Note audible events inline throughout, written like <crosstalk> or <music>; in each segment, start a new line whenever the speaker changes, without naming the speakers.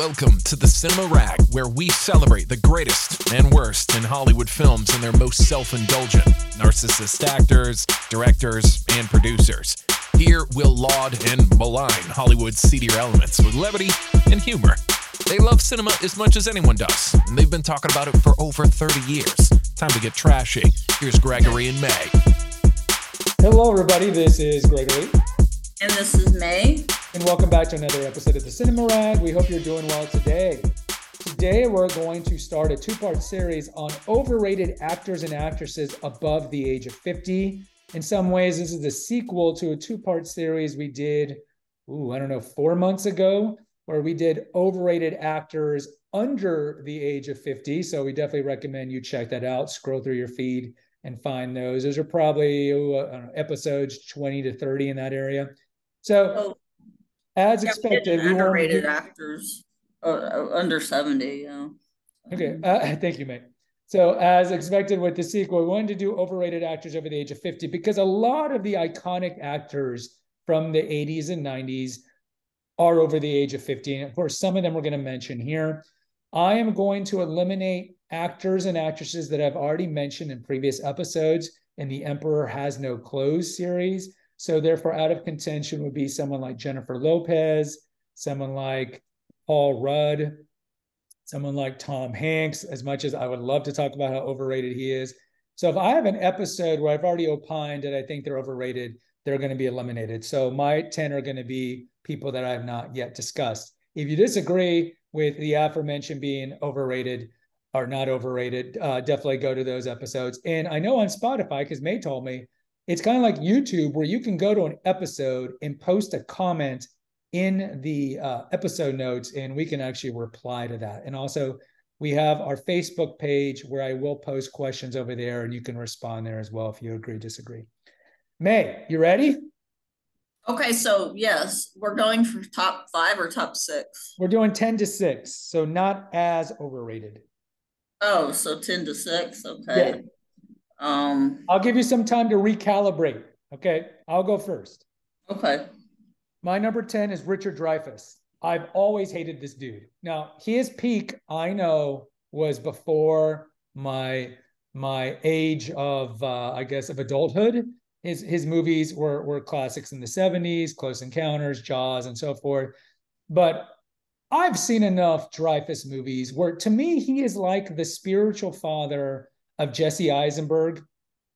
Welcome to the Cinema Rag, where we celebrate the greatest and worst in Hollywood films and their most self indulgent, narcissist actors, directors, and producers. Here we'll laud and malign Hollywood's seedier elements with levity and humor. They love cinema as much as anyone does, and they've been talking about it for over 30 years. Time to get trashy. Here's Gregory and May.
Hello, everybody. This is Gregory.
And this is May.
And welcome back to another episode of the Cinema Rag. We hope you're doing well today. Today, we're going to start a two part series on overrated actors and actresses above the age of 50. In some ways, this is the sequel to a two part series we did, ooh, I don't know, four months ago, where we did overrated actors under the age of 50. So we definitely recommend you check that out. Scroll through your feed and find those. Those are probably ooh, know, episodes 20 to 30 in that area. So, oh, as expected,
we underrated actors uh, under 70. Yeah.
Okay. Uh, <laughs> thank you, mate. So, as expected with the sequel, we wanted to do overrated actors over the age of 50 because a lot of the iconic actors from the 80s and 90s are over the age of 50. And of course, some of them we're going to mention here. I am going to eliminate actors and actresses that I've already mentioned in previous episodes in the Emperor Has No Clothes series. So therefore, out of contention would be someone like Jennifer Lopez, someone like Paul Rudd, someone like Tom Hanks, as much as I would love to talk about how overrated he is. So if I have an episode where I've already opined that I think they're overrated, they're going to be eliminated. So my 10 are going to be people that I have not yet discussed. If you disagree with the aforementioned being overrated or not overrated, uh, definitely go to those episodes. And I know on Spotify, because May told me it's kind of like YouTube where you can go to an episode and post a comment in the uh, episode notes and we can actually reply to that. And also, we have our Facebook page where I will post questions over there and you can respond there as well if you agree, disagree. May, you ready?
Okay, so yes, we're going for top five or top six.
We're doing 10 to six, so not as overrated.
Oh, so 10 to six. Okay. Yeah.
Um, I'll give you some time to recalibrate. Okay, I'll go first.
Okay.
My number 10 is Richard Dreyfuss. I've always hated this dude. Now, his peak, I know, was before my my age of uh, I guess of adulthood. His his movies were were classics in the 70s, Close Encounters, Jaws, and so forth. But I've seen enough Dreyfuss movies where to me he is like the spiritual father of Jesse Eisenberg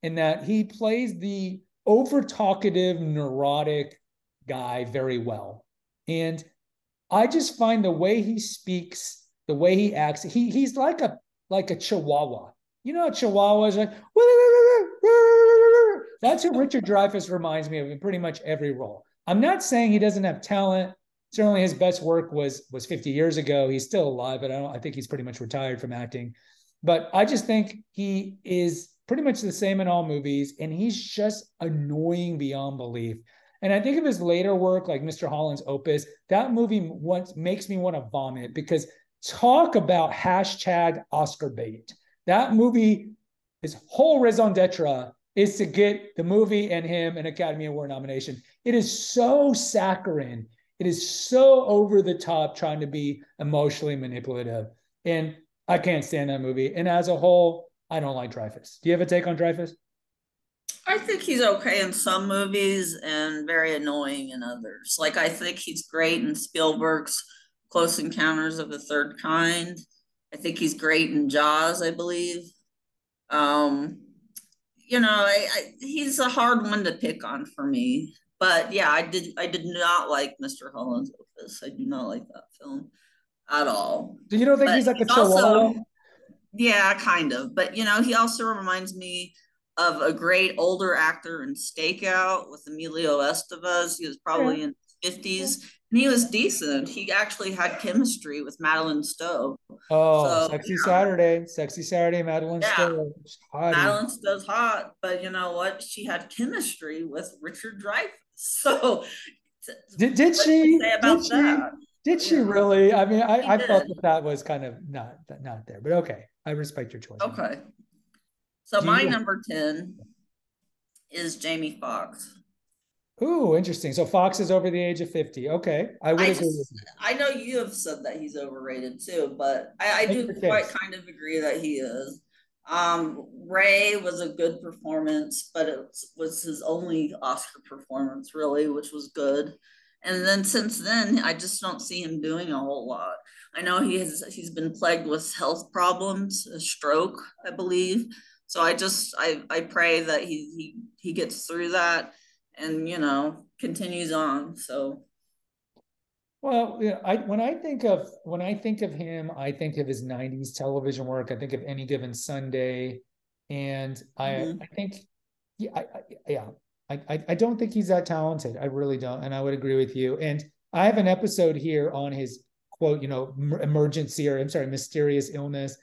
in that he plays the over talkative, neurotic guy very well. And I just find the way he speaks, the way he acts, he he's like a like a chihuahua. You know, chihuahuas like that's who Richard Dreyfuss reminds me of in pretty much every role. I'm not saying he doesn't have talent. Certainly, his best work was was 50 years ago. He's still alive, but I don't. I think he's pretty much retired from acting. But I just think he is pretty much the same in all movies, and he's just annoying beyond belief. And I think of his later work, like Mr. Holland's Opus, that movie once makes me want to vomit because talk about hashtag Oscar bait. That movie, his whole raison d'etre is to get the movie and him an Academy Award nomination. It is so saccharine. It is so over the top trying to be emotionally manipulative. And I can't stand that movie. And as a whole, I don't like Dreyfuss. Do you have a take on Dreyfuss?
I think he's okay in some movies and very annoying in others. Like I think he's great in Spielberg's Close Encounters of the Third Kind. I think he's great in Jaws, I believe. Um, you know, I, I, he's a hard one to pick on for me. But yeah, I did I did not like Mr. Holland's Opus. I do not like that film at all.
Do you don't think but he's like a chihuahua?
yeah, kind of. But you know, he also reminds me of a great older actor in Stakeout with Emilio Estevez. He was probably yeah. in fifties, and he was decent. He actually had chemistry with Madeleine Stowe.
Oh, so, sexy Saturday, sexy Saturday, Madeleine yeah. Stowe.
Madeleine Stowe's hot, but you know what? She had chemistry with Richard Dreyfuss. <laughs> So
did, did she? Did she? Did she really? I mean, I, I thought that that was kind of not not there, but okay. I respect your choice.
Okay. So Do my you... number 10 is Jamie Foxx.
Ooh, interesting. So Foxx is over the age of 50. Okay. I would
I
agree
just-. I know you have said that he's overrated too, but I, I do quite
case.
kind of agree that he is. Um, Ray was a good performance, but it was his only Oscar performance, really, which was good. And then since then, I just don't see him doing a whole lot. I know he has he's been plagued with health problems, a stroke, I believe. So I just I I pray that he he he gets through that and you know continues on. So
Well, yeah, I when I think of when I think of him, I think of his 90s television work. I think of any given Sunday. And I
Mhm.
I think yeah, I, I yeah. I, I I don't think he's that talented. I really don't. And I would agree with you. And I have an episode here on his quote, you know, em- emergency or I'm sorry, mysterious illness.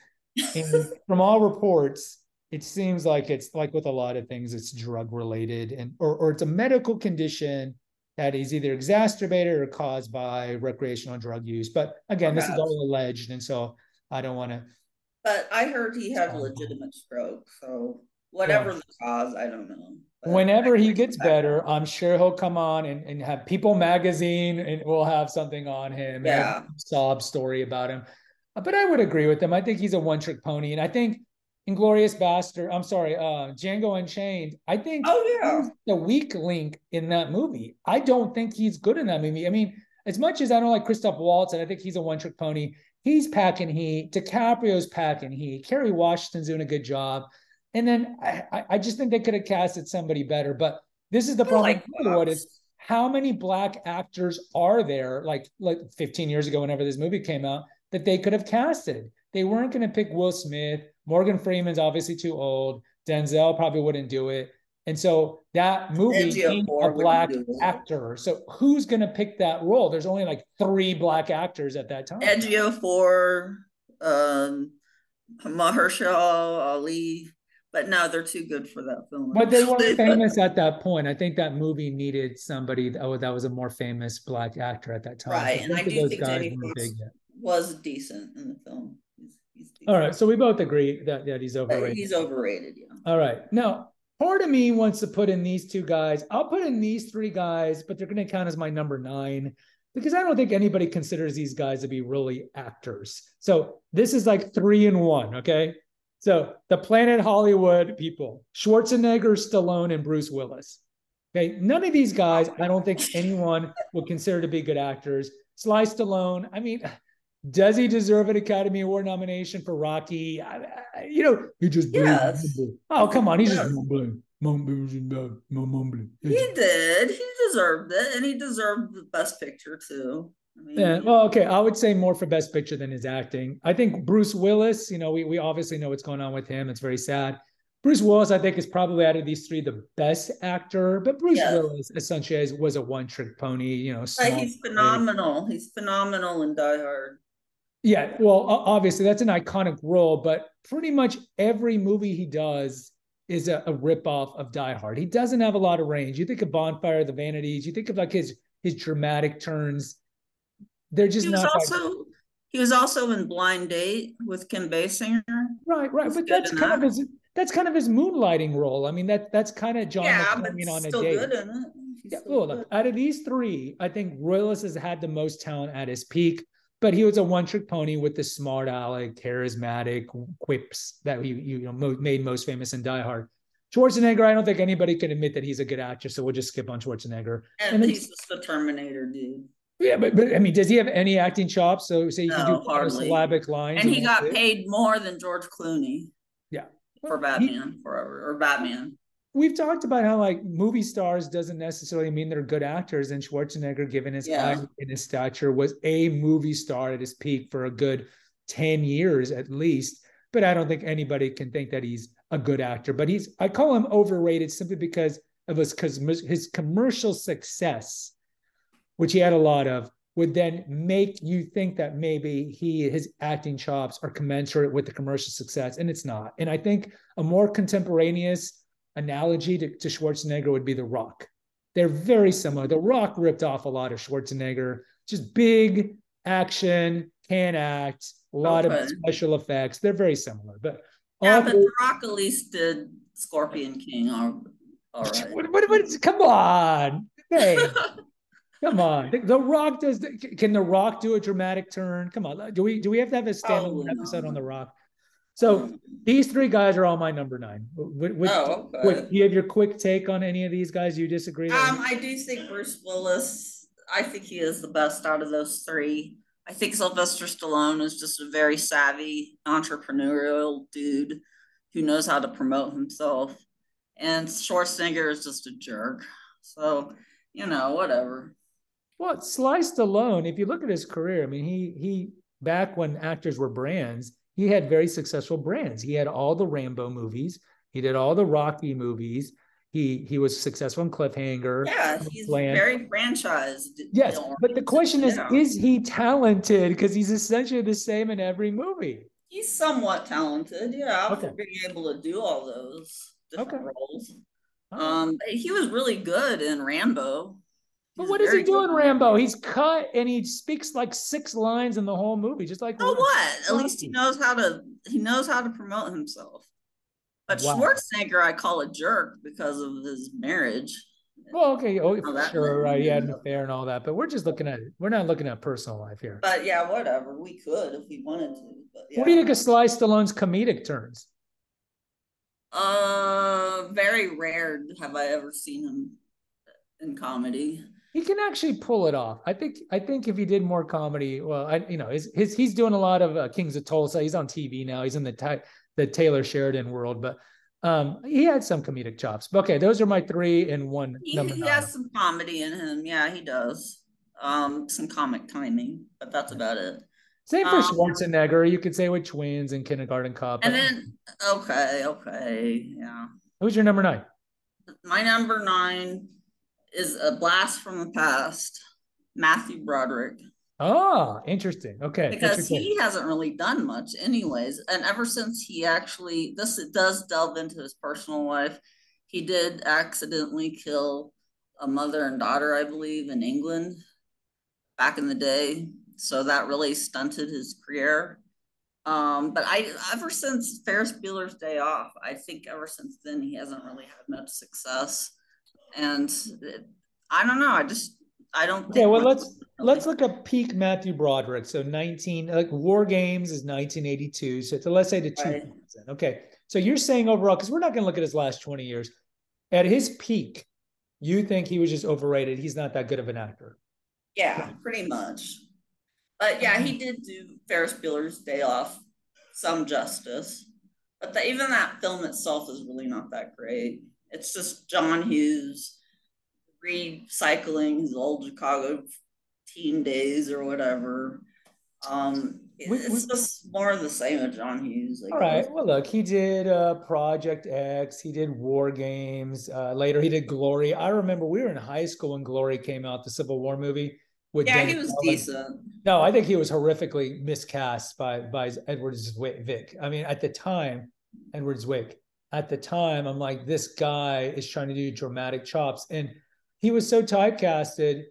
And <laughs> from all reports, it seems like it's like with a lot of things, it's drug related and or or it's a medical condition that is either exacerbated or caused by recreational drug use. But again, this is all alleged, and so I don't want to.
But I heard he had a legitimate stroke, so whatever the cause, I don't know. But
Whenever he gets better, I'm sure he'll come on and, and have People Magazine, and we'll have something on him.
Yeah.
a sob story about him. But I would agree with him. I think he's a one trick pony, and I think Inglorious Bastard. I'm sorry, uh, Django Unchained. I think
Oh yeah,
he's the weak link in that movie. I don't think he's good in that movie. I mean, as much as I don't like Christoph Waltz, and I think he's a one trick pony, he's packing heat. DiCaprio's packing heat. Kerry Washington's doing a good job. And then I, I- just think they could have casted somebody better. But this is the problem.
like
with Hollywood is how many black actors are there, like like 15 years ago, whenever this movie came out, that they could have casted? They weren't going to pick Will Smith. Morgan Freeman's obviously too old. Denzel probably wouldn't do it. And so that movie a black actor. So who's going to pick that role? There's only like three black actors at that time.
Edgio for um, Mahershala Ali, but no, they're too good for that film.
But they weren't <laughs> famous at that point. I think that movie needed somebody that, oh, that was a more famous black actor at that time.
Right, and I do think
guys
Jamie
weren't
Foxx
big yet.
was decent in the film. He's, he's.
All right, so we both agree that, that he's overrated.
he's overrated. Yeah.
All right. Now, part of me wants to put in these two guys. I'll put in these three guys, but they're going to count as my number nine because I don't think anybody considers these guys to be really actors. So this is like three in one. Okay. So the Planet Hollywood people Schwarzenegger, Stallone, and Bruce Willis. Okay. None of these guys, I don't think anyone would consider to be good actors. Sly Stallone, I mean, does he deserve an Academy Award nomination for Rocky? I, I, you know, he just
Yes.
Oh, come on. He's just
Yes.
mumbling. Mumbling. Mumbling.
He did. He deserved it, and he deserved the best picture too. I mean,
Yeah, well, okay. I would say more for Best Picture than his acting. I think Bruce Willis, you know, we, we obviously know what's going on with him. It's very sad. Bruce Willis, I think, is probably out of these three the best actor, but Bruce
Yes.
Willis essentially is- was a one trick pony, you know.
but he's phenomenal. He's phenomenal in Die Hard.
Yeah, well, obviously that's an iconic role, but pretty much every movie he does is a, a ripoff of Die Hard. He doesn't have a lot of range. You think of Bonfire, The Vanities, you think of like his his dramatic turns. They're just
He was also he was also in Blind Date with Kim Basinger.
right, right.
he's
But that's
in
kind of his that's kind of his moonlighting role. I mean, that that's kind of John
yeah,
on a date.
good in it. He's
Yeah, well, look, out of these three, I think Willis has had the most talent at his peak, but he was a one-trick pony with the smart aleck, charismatic quips that he you know made most famous in Die Hard. Schwarzenegger, I don't think anybody can admit that he's a good actor, so we'll just skip on Schwarzenegger.
and,
and
just a Terminator dude.
Yeah, but, but I mean, does he have any acting chops? So say you can do
hardly.
syllabic lines,
And he
that's
got paid more than George Clooney.
Yeah.
For
Well, he-
Batman, forever or Batman.
we've talked about how like movie stars doesn't necessarily mean they're good actors and schwarzenegger given his
Yeah.
height and his stature was a movie star at his peak for a good 10 years at least but i don't think anybody can think that he's a good actor but he's i call him overrated simply because of his his commercial success which he had a lot of would then make you think that maybe he his acting chops are commensurate with the commercial success and it's not and i think a more contemporaneous analogy to, to Schwarzenegger would be The Rock. They're very similar. The Rock ripped off a lot of Schwarzenegger, just big action, can act, a oh, lot of special effects. They're very similar. But
Yeah,
all
but The Rock at least did Scorpion King. All, all <laughs> right.
what, what, what, come on. Hey, <laughs> come on. The, the Rock does. The, can The Rock do a dramatic turn? Come on. Do we do we have to have a standalone
Oh,
episode
no.
on The Rock? So these three guys are all my number nine. What, what,
Oh, okay.
what- do you have your quick take on any of these guys you disagree with?
Um, I do think Bruce Willis. I think he is the best out of those three. I think Sylvester Stallone is just a very savvy entrepreneurial dude who knows how to promote himself, and Schwarzenegger is just a jerk. So, you know, whatever.
Well, Sly Stallone, if you look at his career, I mean, he he back when actors were brands, he had very successful brands. He had all the Rambo movies, he did all the Rocky movies. He he was successful in Cliffhanger.
Yeah, he's
Land.
very franchised.
Yes, but the question is,
Yeah.
is he talented? Because he's essentially the same in every movie.
He's somewhat talented, yeah,
Okay.
being able to do all those different
Okay.
roles.
Um,
he was really good in Rambo.
But
He's
what he doing, Rambo? He's cut and he speaks like six lines in the whole movie, just like
So what? At least he knows how to he knows how to promote himself. But
Wow.
Schwarzenegger, I call a jerk because of his marriage.
Well, okay, oh,
Oh,
sure, right? He had an <laughs> affair and all that, but we're just looking at we're not looking at personal life here.
But yeah, whatever. We could if we wanted to. But yeah.
What do you think of Sly Stallone's comedic turns?
Uh, very rare have I ever seen him in comedy.
He can actually pull it off. I think. I think if he did more comedy, well, I you know his, his he's doing a lot of uh, Kings of Tulsa. He's on TV now. He's in the Ty, the Taylor Sheridan world, but um, he had some comedic chops. But okay, those are my three and one
He, he has some comedy in him. Yeah, he does. Um, some comic timing, but that's about it.
Same for
um,
Schwarzenegger. You could say with Twins and Kindergarten Cop.
And then okay, okay, yeah.
who's your number nine?
My number nine is a blast from the past, Matthew Broderick,
Oh, interesting. Okay,
because
take?
he hasn't really done much, anyways. And ever since he actually, this it does delve into his personal life. He did accidentally kill a mother and daughter, I believe, in England back in the day. So that really stunted his career. Um, but I, ever since Ferris Bueller's Day Off, I think ever since then he hasn't really had much success. And I don't know. I just, I don't.
Okay, well let's let's look at peak Matthew Broderick. So 19 like War Games is 1982. So, so let's say the two
Right.
Okay. So you're saying overall, because we're not going to look at his last 20 years. At his peak, you think he was just overrated. He's not that good of an actor.
Yeah, pretty much. But yeah, he did do Ferris Bueller's Day Off some justice. But the, even that film itself is really not that great. It's just John Hughes recycling his old Chicago teen days or whatever. Um,
We-
it's
we-
just more of the same with John Hughes. I
All right. Well, look, he did uh, Project X. He did War Games. Uh, later, he did Glory. I remember we were in high school when Glory came out, the Civil War movie. With
Yeah,
Dennis
he was decent.
No, I think he was horrifically miscast by by Edward Zwick. I mean, at the time, Edward Zwick. At the time, I'm like, this guy is trying to do dramatic chops, and he was so typecasted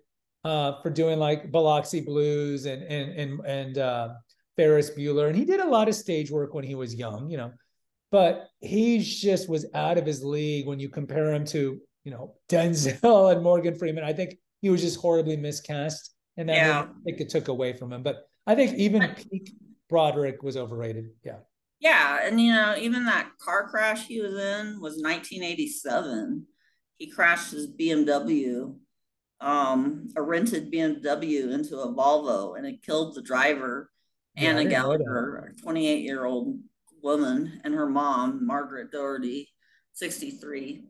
uh, for doing like Biloxi Blues and and and and uh, Ferris Bueller, and he did a lot of stage work when he was young, you know. But he just was out of his league when you compare him to, you know, Denzel <laughs> and Morgan Freeman. I think he was just horribly miscast, and that
Yeah.
I think it took away from him. But I think even peak Broderick was overrated. Yeah.
Yeah, and you know, even that car crash he was in was 1987. He crashed his BMW, um, a rented BMW into a Volvo, and it killed the driver,
Yeah,
Anna
didn't know that.
Gallagher, a 28 year old woman, and her mom, Margaret Doherty, 63.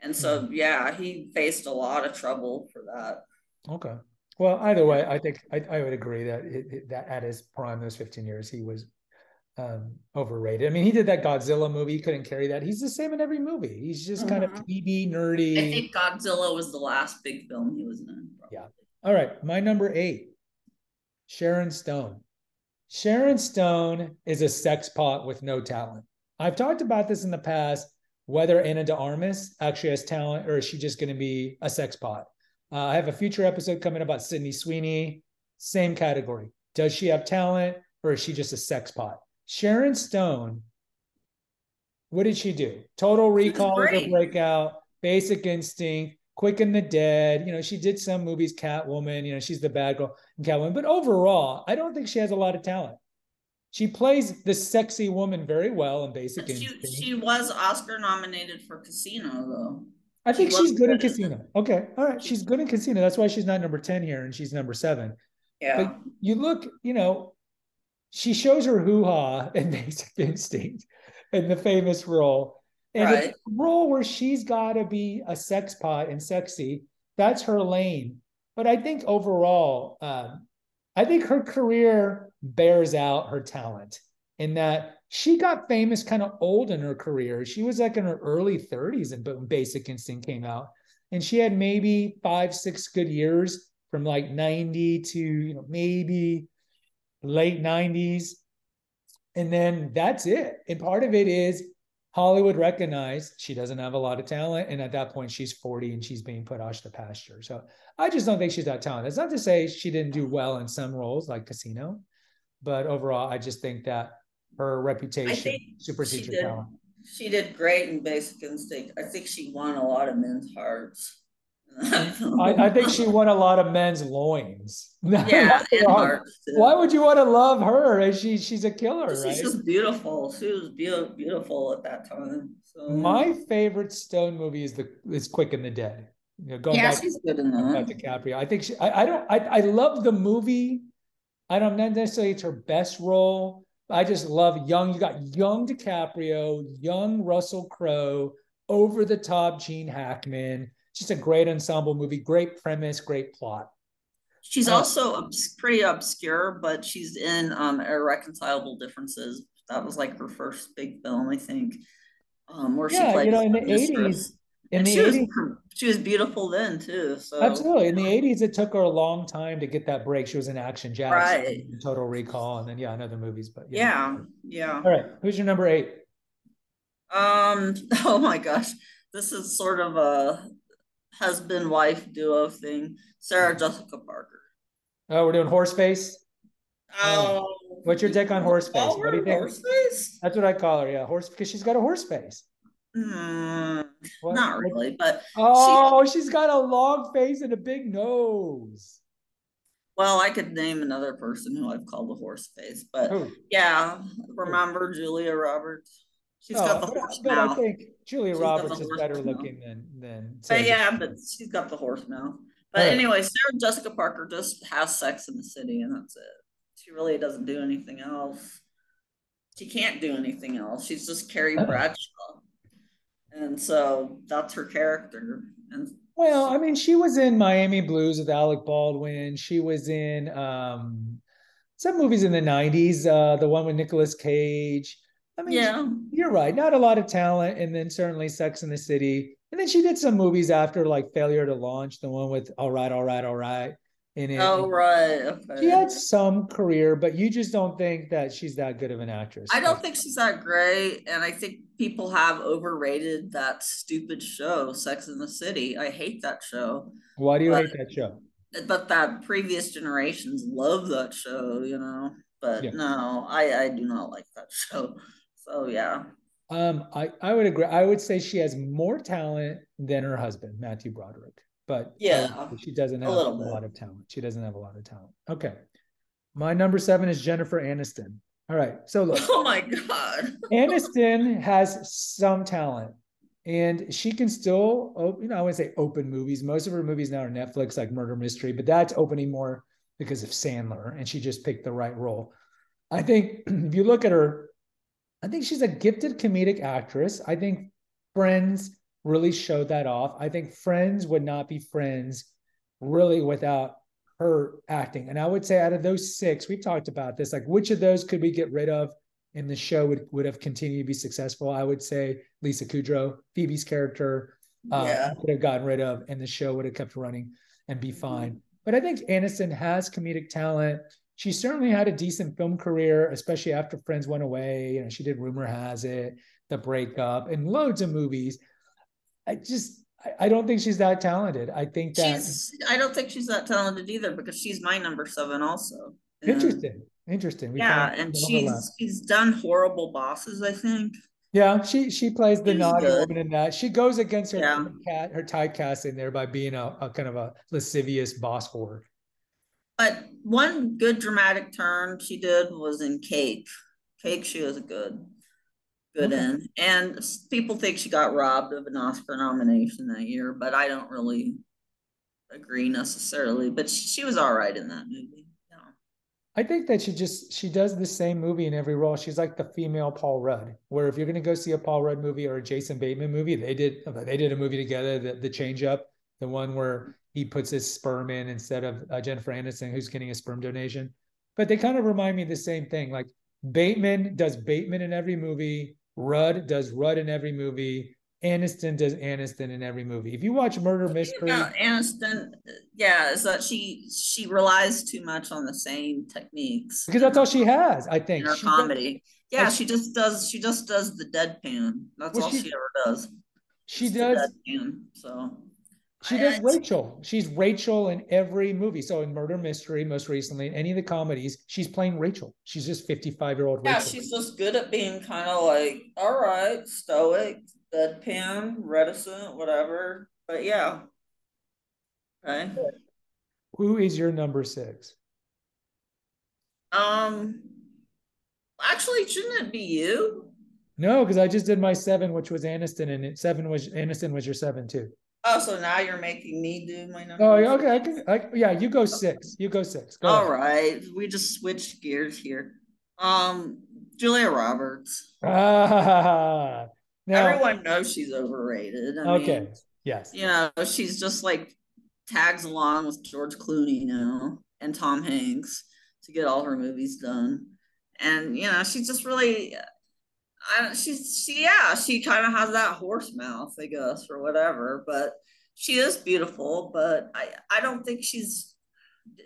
And so, yeah, he faced a lot of trouble for that.
Okay. Well, either way, I think I, I would agree that it, it- that at his prime, those 15 years, he was um, overrated. I mean, he did that Godzilla movie. He couldn't carry that. He's the same in every movie. He's just kind of
Mhm.
TV,
I think Godzilla was the last big film he was in.
Yeah. All right. My number eight, Sharon Stone. Sharon Stone is a sex pot with no talent. I've talked about this in the past, whether Ana de Armas actually has talent or is she just going to be a sex pot? Uh, I have a future episode coming about Sydney Sweeney. Same category. Does she have talent or is she just a sex pot? Sharon Stone, what did she do? Total Recall was her
great.
breakout, Basic Instinct. Quick and the Dead. You know, she did some movies, Catwoman. You know, she's the bad girl in Catwoman. But overall, I don't think she has a lot of talent. She plays the sexy woman very well in Basic
She, she was Oscar nominated for Casino, though.
I think she she's good in Casino. Okay, all right, she's good in Casino. That's why she's not number ten here, and she's number seven.
Yeah. But
you look, you know, she shows her hoo ha in Basic Instinct in the famous role. And right. it's a role where she's got to be a sex pot and sexy. That's her lane. But I think overall, um, I think her career bears out her talent in that she got famous kind of old in her career. She was like in her early 30s and Basic Instinct came out. And she had maybe five, six good years from like 90 to you know maybe late 90s. And then that's it. And part of it is Hollywood recognized she doesn't have a lot of talent. And at that point, she's 40 and she's being put out to pasture. So I just don't think she's that talented. It's not to say she didn't do well in some roles like Casino, but overall, I just think that her reputation supersedes her talent.
She did great in Basic Instinct. I think she won a lot of men's hearts.
I, I, think she won a lot of men's loins. <laughs>
Yeah,
why would you want to love her? She she's a killer,
she's
right?
She's just beautiful. She was be- beautiful at that time. So.
My favorite Stone movie is the is Quick and the Dead.
You know, going yeah, back, she's good in that.
DiCaprio. I think she. I, I don't. I, I love the movie. I don't necessarily it's her best role. I just love young. You got young DiCaprio, young Russell Crowe, over the top Gene Hackman just a great ensemble movie, great premise, great plot.
She's uh, also pretty obscure, but she's in um, Irreconcilable Differences. That was like her first big film, I think. Um, where
yeah,
she played
you know, in the eighties. In the
she 80s, was she was beautiful then too. So
absolutely, in the eighties, it took her a long time to get that break. She was in Action Jackson,
right?
Total Recall, and then yeah, in other movies. But
yeah. yeah, yeah.
All right, who's your number eight?
Um. <laughs> Oh my gosh, this is sort of a husband wife duo thing. Sarah Jessica Parker.
Oh, we're doing horse face.
Oh,
what's your take on horse face?
What do you think? Horse face?
That's what I call her. Yeah, horse because she's got a horse face.
Mm, not really, but
oh, she, has got a long face and a big nose.
Well, I could name another person who I've called a horse face, but yeah, remember Julia Roberts? She's oh, got the horse mouth.
But I think Julia she's Roberts is better looking than than.
But yeah, but she's got the horse mouth. But right. anyway, Sarah Jessica Parker just has sex in the city, and that's it. She really doesn't do anything else. She can't do anything else. She's just Carrie Bradshaw, and so that's her character. And
well, I mean, she was in Miami Blues with Alec Baldwin. She was in um, some movies in the '90s. Uh, the one with Nicolas Cage. I mean,
yeah,
you're right. Not a lot of talent, and then certainly Sex in the City, and then she did some movies after, like Failure to Launch, the one with All Right, All Right, All Right. In it.
Oh right, okay.
She had some career, but you just don't think that she's that good of an actress.
I don't think she's that great, and I think people have overrated that stupid show, Sex in the City. I hate that show.
Why do you but, hate that show?
But that previous generations love that show, you know. But yeah. no, I I do not like that show. So yeah.
Um, I, I would agree. I would say she has more talent than her husband, Matthew Broderick. But
yeah,
she doesn't have a, a lot of talent. She doesn't have a lot of talent. Okay. My number seven is Jennifer Aniston. All right. So look. <laughs>
Oh my God. <laughs>
Aniston has some talent. And she can still, you know, I would say open movies. Most of her movies now are Netflix, like Murder Mystery, but that's opening more because of Sandler, and she just picked the right role. I think <clears throat> if you look at her I think she's a gifted comedic actress. I think Friends really showed that off. I think Friends would not be Friends really without her acting. And I would say out of those six, we've talked about this, like which of those could we get rid of and the show would, would have continued to be successful? I would say Lisa Kudrow, Phoebe's character, uh, yeah. could have gotten rid of and the show would have kept running and be fine. But I think Aniston has comedic talent she certainly had a decent film career, especially after Friends went away. You know, she did Rumor Has It, The Breakup, and loads of movies. I just I, don't think she's that talented. I think that
she's I don't think she's that talented either because she's my number seven also.
Interesting. Interesting.
We yeah, and she's she's done horrible bosses, I think.
Yeah, she she plays the
She's
naughty
good.
woman in that. She goes against her
Yeah.
cat her typecasting there by being a, a kind of a lascivious boss whore.
But one good dramatic turn she did was in Cake. Cake, she was a good, good
Okay.
in. And people think she got robbed of an Oscar nomination that year, but I don't really agree necessarily. But she, she was all right in that movie. Yeah.
I think that she just she does the same movie in every role. She's like the female Paul Rudd. Where if you're going to go see a Paul Rudd movie or a Jason Bateman movie, they did they did a movie together, the the Change Up, the one where he puts his sperm in instead of uh, Jennifer Aniston, who's getting a sperm donation. But they kind of remind me of the same thing. Like Bateman does Bateman in every movie. Rudd does Rudd in every movie. Aniston does Aniston in every movie. If you watch Murder Mystery,
No, Aniston, yeah, is that she she relies too much on the same techniques
because that's all she has, I
in
think.
her
She does-
comedy. Yeah,
like-
she just does. She just does the deadpan. That's
Well,
all
she-
she, ever does.
she
the
does
deadpan, so
She does Rachel. She's Rachel in every movie. So in Murder Mystery, most recently, in any of the comedies, she's playing Rachel. She's just 55 year old
Yeah,
Rachel.
she's just good at being kind of like, all right, stoic, deadpan, reticent, whatever. But yeah. Okay.
Who is your number six?
Um actually shouldn't it be you?
No, because I just did my seven, which was Aniston, and it, seven was Aniston was your seven too.
Oh, so now you're making me do my number.
Oh, okay. I can, I, yeah, you go six. You go six. Go
All
ahead.
right. We just switched gears here. Um Julia Roberts.
Ah, <laughs> now,
Everyone knows she's overrated. I
okay.
mean,
Yes.
you know, she's just like tags along with George Clooney now and Tom Hanks to get all her movies done. And you know, she's just really I she's she yeah, she kind of has that horse mouth, I guess, or whatever, but she is beautiful, but I I don't think she's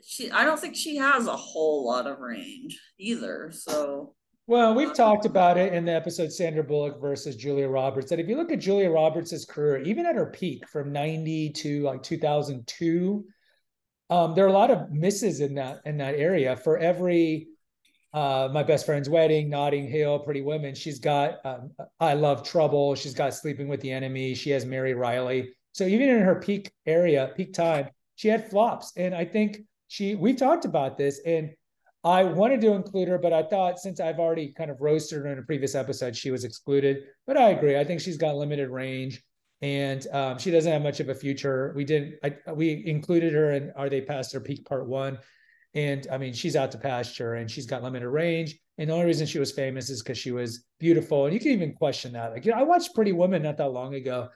she I don't think she has a whole lot of range either. So
Well, we've talked about it in the episode Sandra Bullock versus Julia Roberts. That if you look at Julia Roberts' career, even at her peak from 90 to like 2002, um, there are a lot of misses in that in that area. For every uh, my best friend's wedding, Notting Hill, Pretty Women, she's got um, I Love Trouble, she's got Sleeping with the Enemy, she has Mary Reilly. So even in her peak area, peak time, she had flops. And I think she we've talked about this and I wanted to include her, but I thought since I've already kind of roasted her in a previous episode, she was excluded. But I agree. I think she's got limited range, and um, she doesn't have much of a future. We didn't. I, we included her in Are They Past Their Peak Part One, and I mean she's out to pasture, and she's got limited range. And the only reason she was famous is because she was beautiful, and you can even question that. Like you know, I watched Pretty Woman not that long ago,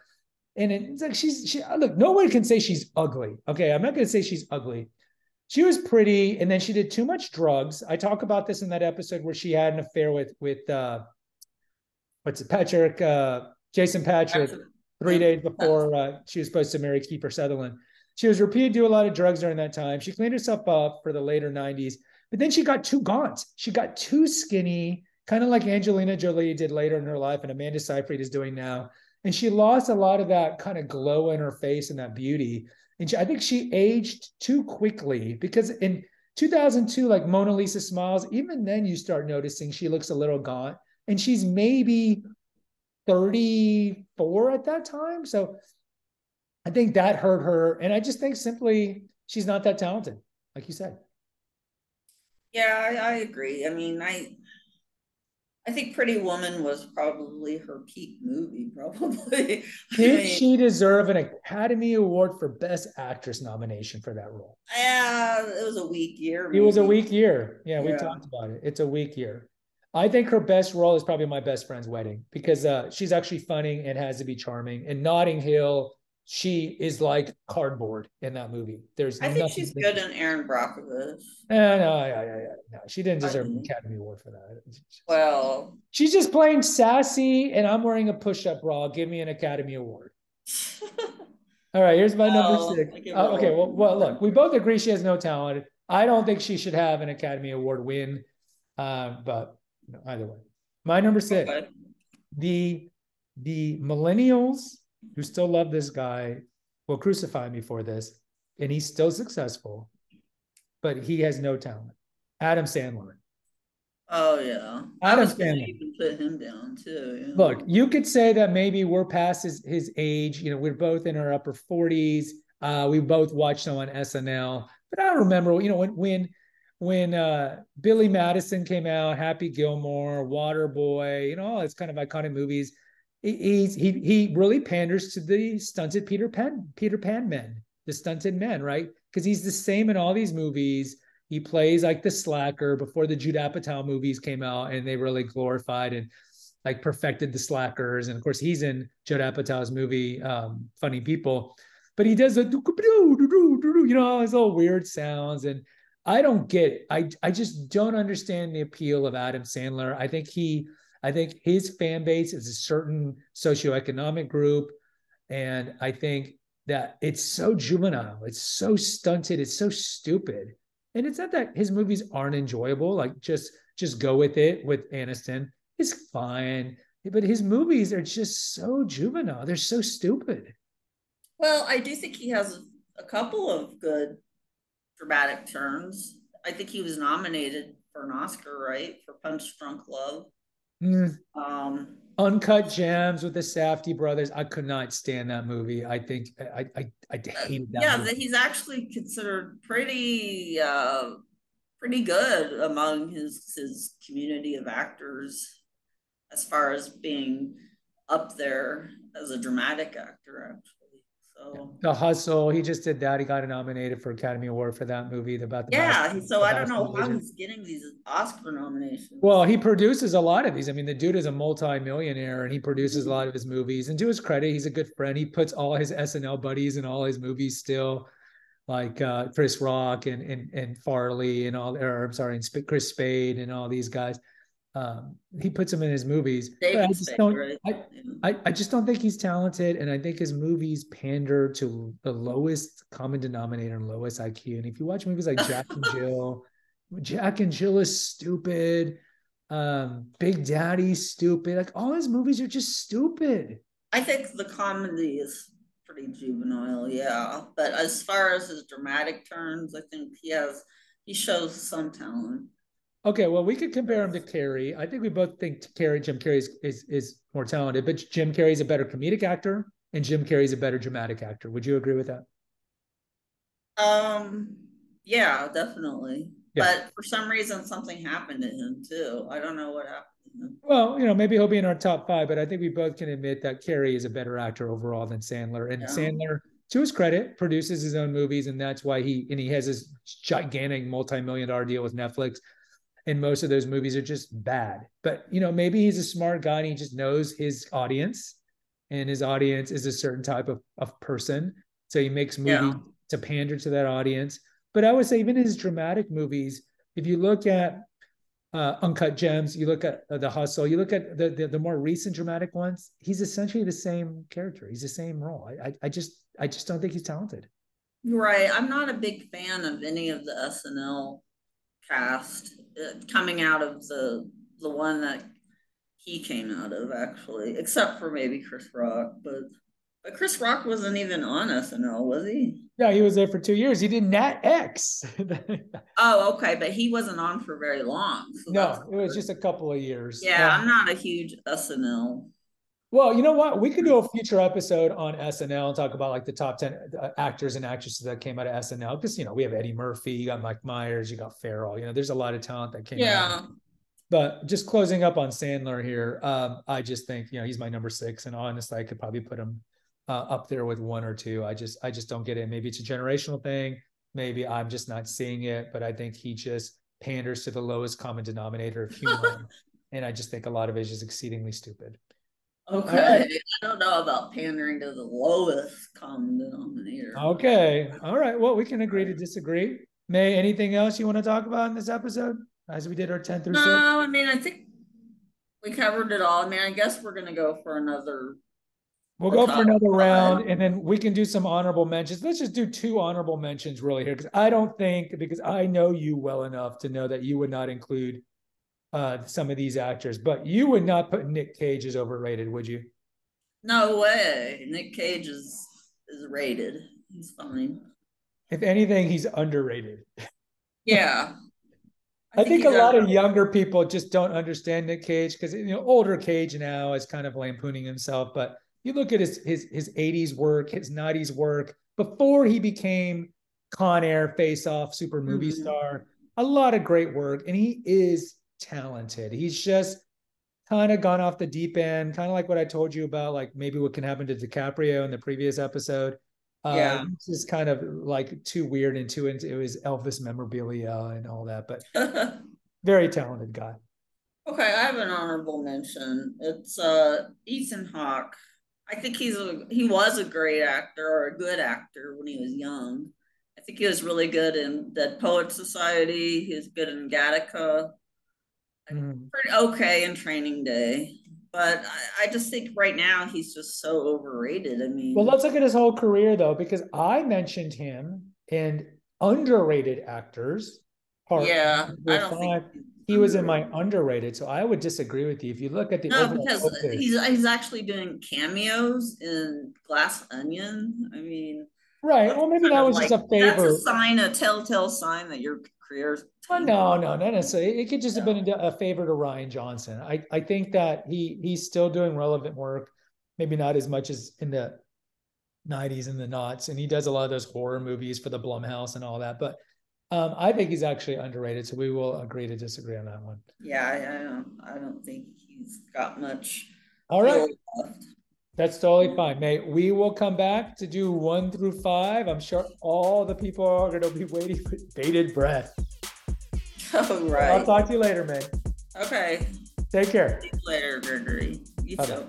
and it's like she's she look. No one can say she's ugly. Okay, I'm not going to say she's ugly she was pretty and then she did too much drugs i talk about this in that episode where she had an affair with with uh what's it patric uh jason patric three days before uh, she was supposed to marry Kiefer Sutherland. She was repeated to do a lot of drugs during that time. She cleaned herself up for the later 90s, but then she got too gaunt. She got too skinny, kind of like Angelina Jolie did later in her life and Amanda Seyfried is doing now. And she lost a lot of that kind of glow in her face and that beauty. And she, I think she aged too quickly because in 2002, like Mona Lisa Smiles, even then you start noticing she looks a little gaunt and she's maybe 34 at that time. So I think that hurt her. And I just think simply she's not that talented, like you said.
Yeah, I, I agree. I mean, I I think Pretty Woman was probably her peak movie, <laughs> probably. I
Did
mean,
she deserve an Academy Award for Best Actress nomination for that role?
Yeah, it was a weak year.
It was a weak year. Yeah, we
Yeah.
talked about it. It's a weak year. I think her best role is probably my best friend's wedding because uh, she's actually funny and has to be charming. And Notting Hill, she is like cardboard in that movie. There's
I think she's good in Erin Brockovich.
Eh, no, yeah, yeah, yeah, no, she didn't deserve an. Academy Award for that.
Well,
She's just playing sassy, and I'm wearing a push-up bra. Give me an Academy Award. <laughs> All right, here's my
Well,
number six. Uh, okay, well, well, look, we both agree she has no talent. I don't think she should have an Academy Award win, uh, but you know, either way. My number six,
okay.
the the millennials who still love this guy will crucify me for this, and he's still successful, but he has no talent. Adam Sandler.
Oh yeah,
Adam
I was gonna
Sandler.
even put him down too. yeah.
Look, you could say that maybe we're past his, his age. You know, we're both in our upper 40s. Uh, we both watched him on SNL. But I remember, you know, when when when uh, Billy Madison came out, Happy Gilmore, Waterboy, you know, all these kind of iconic movies. He he he really panders to the stunted Peter Pan Peter Pan men, the stunted men, right? Because he's the same in all these movies. He plays like the slacker before the Judd Apatow movies came out, and they really glorified and like perfected the slackers. And of course, he's in Judd Apatow's movie um, Funny People, but he does a you know it's all his little weird sounds, and I don't get it. I I just don't understand the appeal of Adam Sandler. I think he I think his fan base is a certain socioeconomic group, and I think that it's so juvenile, it's so stunted, it's so stupid. And it's not that his movies aren't enjoyable. Like just just go with it with Aniston. It's fine. But his movies are just so juvenile. They're so stupid.
Well, I do think he has a couple of good dramatic turns. I think he was nominated for an Oscar, right, for Punch Drunk Love.
Mm.
Um,
Uncut Gems with the Safdie brothers. I could not stand that movie. I think I I, I hated that.
yeah,
movie.
that he's actually considered pretty uh, pretty good among his his community of actors as far as being up there as a dramatic actor, actually. So
The Hustle. He just did that. He got nominated for Academy Award for that movie about the
yeah, so
the
I don't know how he's getting these Oscar nominations.
Well, he produces a lot of these. I mean, the dude is a multi-millionaire and he produces a lot of his movies. And to his credit, he's a good friend. He puts all his SNL buddies in all his movies still, like uh, Chris Rock and and and Farley and all. Or I'm sorry, and Chris Spade and all these guys. Um, he puts them in his movies. I just don't.
right?
I, I, I just don't think he's talented, and I think his movies pander to the lowest common denominator and lowest IQ. And if you watch movies like Jack and <laughs> Jill, Jack and Jill is stupid. Um, Big Daddy's stupid. Like all his movies are just stupid.
I think the comedy is pretty juvenile, yeah. But as far as his dramatic turns, I think he has he shows some talent.
Okay, well, we could compare him to Carrey. I think we both think Carrey, Jim Carrey is, is is more talented, but Jim Carrey's a better comedic actor, and Jim Carrey's a better dramatic actor. Would you agree with that?
Um, yeah, definitely.
Yeah.
But for some reason, something happened to him too. I don't know what happened to him.
Well, you know, maybe he'll be in our top five, but I think we both can admit that Carrey is a better actor overall than Sandler. And
Yeah.
Sandler, to his credit, produces his own movies, and that's why he and he has this gigantic multi-million dollar deal with Netflix. And most of those movies are just bad. But you know, maybe he's a smart guy and he just knows his audience, and his audience is a certain type of, of person. So he makes movies
Yeah.
to pander to that audience. But I would say even his dramatic movies, if you look at uh, Uncut Gems, you look at uh, The Hustle, you look at the, the the more recent dramatic ones, he's essentially the same character. He's the same role. I, I I just I just don't think he's talented.
Right. I'm not a big fan of any of the SNL cast uh, coming out of the the one that he came out of actually, except for maybe Chris Rock. But but Chris Rock wasn't even on SNL, was he?
Yeah, he was there for two years. He did Nat X. <laughs>
Oh, okay, but he wasn't on for very long. so
no, it was just a couple of years.
Yeah,
Um,
I'm not a huge SNL.
Well, you know what? We could do a future episode on SNL and talk about like the top 10 uh, actors and actresses that came out of SNL. Because, you know, we have Eddie Murphy, you got Mike Myers, you got Ferrell. You know, there's a lot of talent that came out.
Yeah.
But just closing up on Sandler here, um, I just think, you know, he's my number six. And honestly, I could probably put him uh, up there with one or two. I just, I just don't get it. Maybe it's a generational thing. Maybe I'm just not seeing it. But I think he just panders to the lowest common denominator of humor. <laughs> and I just think a lot of it is just exceedingly stupid.
Okay.
right.
I don't know about pandering to the lowest common denominator.
Okay. All right. Well, we can agree to disagree. May anything else you want to talk about in this episode as we did our 10 through 6?
No, I mean, I think we covered it all. I mean, I guess we're gonna go for another.
We'll go for another
five.
round and then we can do some honorable mentions. Let's just do two honorable mentions really here because I don't think, because I know you well enough to know that you would not include uh, some of these actors, but you would not put Nick Cage as overrated, would you?
No way. Nick Cage is is rated. He's fine.
If anything, he's underrated. <laughs>
Yeah.
I, I think, think a lot of younger people just don't understand Nick Cage because you know older Cage now is kind of lampooning himself. But you look at his his his 80s work, his 90s work before he became Con Air, Face Off, super movie mm-hmm. star. A lot of great work, and he is talented. He's just kind of gone off the deep end, kind of like what I told you about, like maybe what can happen to DiCaprio in the previous episode. Uh, yeah, it's just kind of like too weird and too into it was Elvis memorabilia and all that, but <laughs> very talented guy.
Okay, I have an honorable mention. It's uh Ethan Hawke. I think he's a he was a great actor or a good actor when he was young. I think he was really good in Dead Poet Society. He was good in Gattaca. Mm. Okay in Training Day, but I, I, just think right now he's just so overrated. I mean,
well, let's look at his whole career though, because I mentioned him in underrated actors.
yeah, I don't think
he was in my underrated, so I would disagree with you. If you look at the
no, because he's he's actually doing cameos in Glass Onion. I mean,
right? Well, maybe that was like, just a favor.
That's a sign, a telltale sign that your career.
Well, no, no, not necessarily. It could just have been a, a favor to Rian Johnson. I I think that he he's still doing relevant work. Maybe not as much as in the 90s and the knots, and he does a lot of those horror movies for the Blumhouse and all that, but um, I think he's actually underrated, so we will agree to disagree on that one.
Yeah, I, I don't. I don't think he's got much.
All right, that's totally fine, mate. We will come back to do one through five. I'm sure all the people are going to be waiting with bated breath.
All right.
I'll talk to you later, mate.
Okay.
Take care.
See you later, Gregory. You too.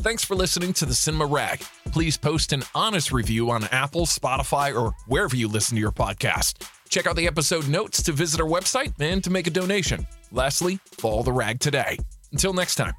Thanks for listening to the Cinema Rag. Please post an honest review on Apple, Spotify, or wherever you listen to your podcast. Check out the episode notes to visit our website and to make a donation. Lastly, follow the rag today. Until next time.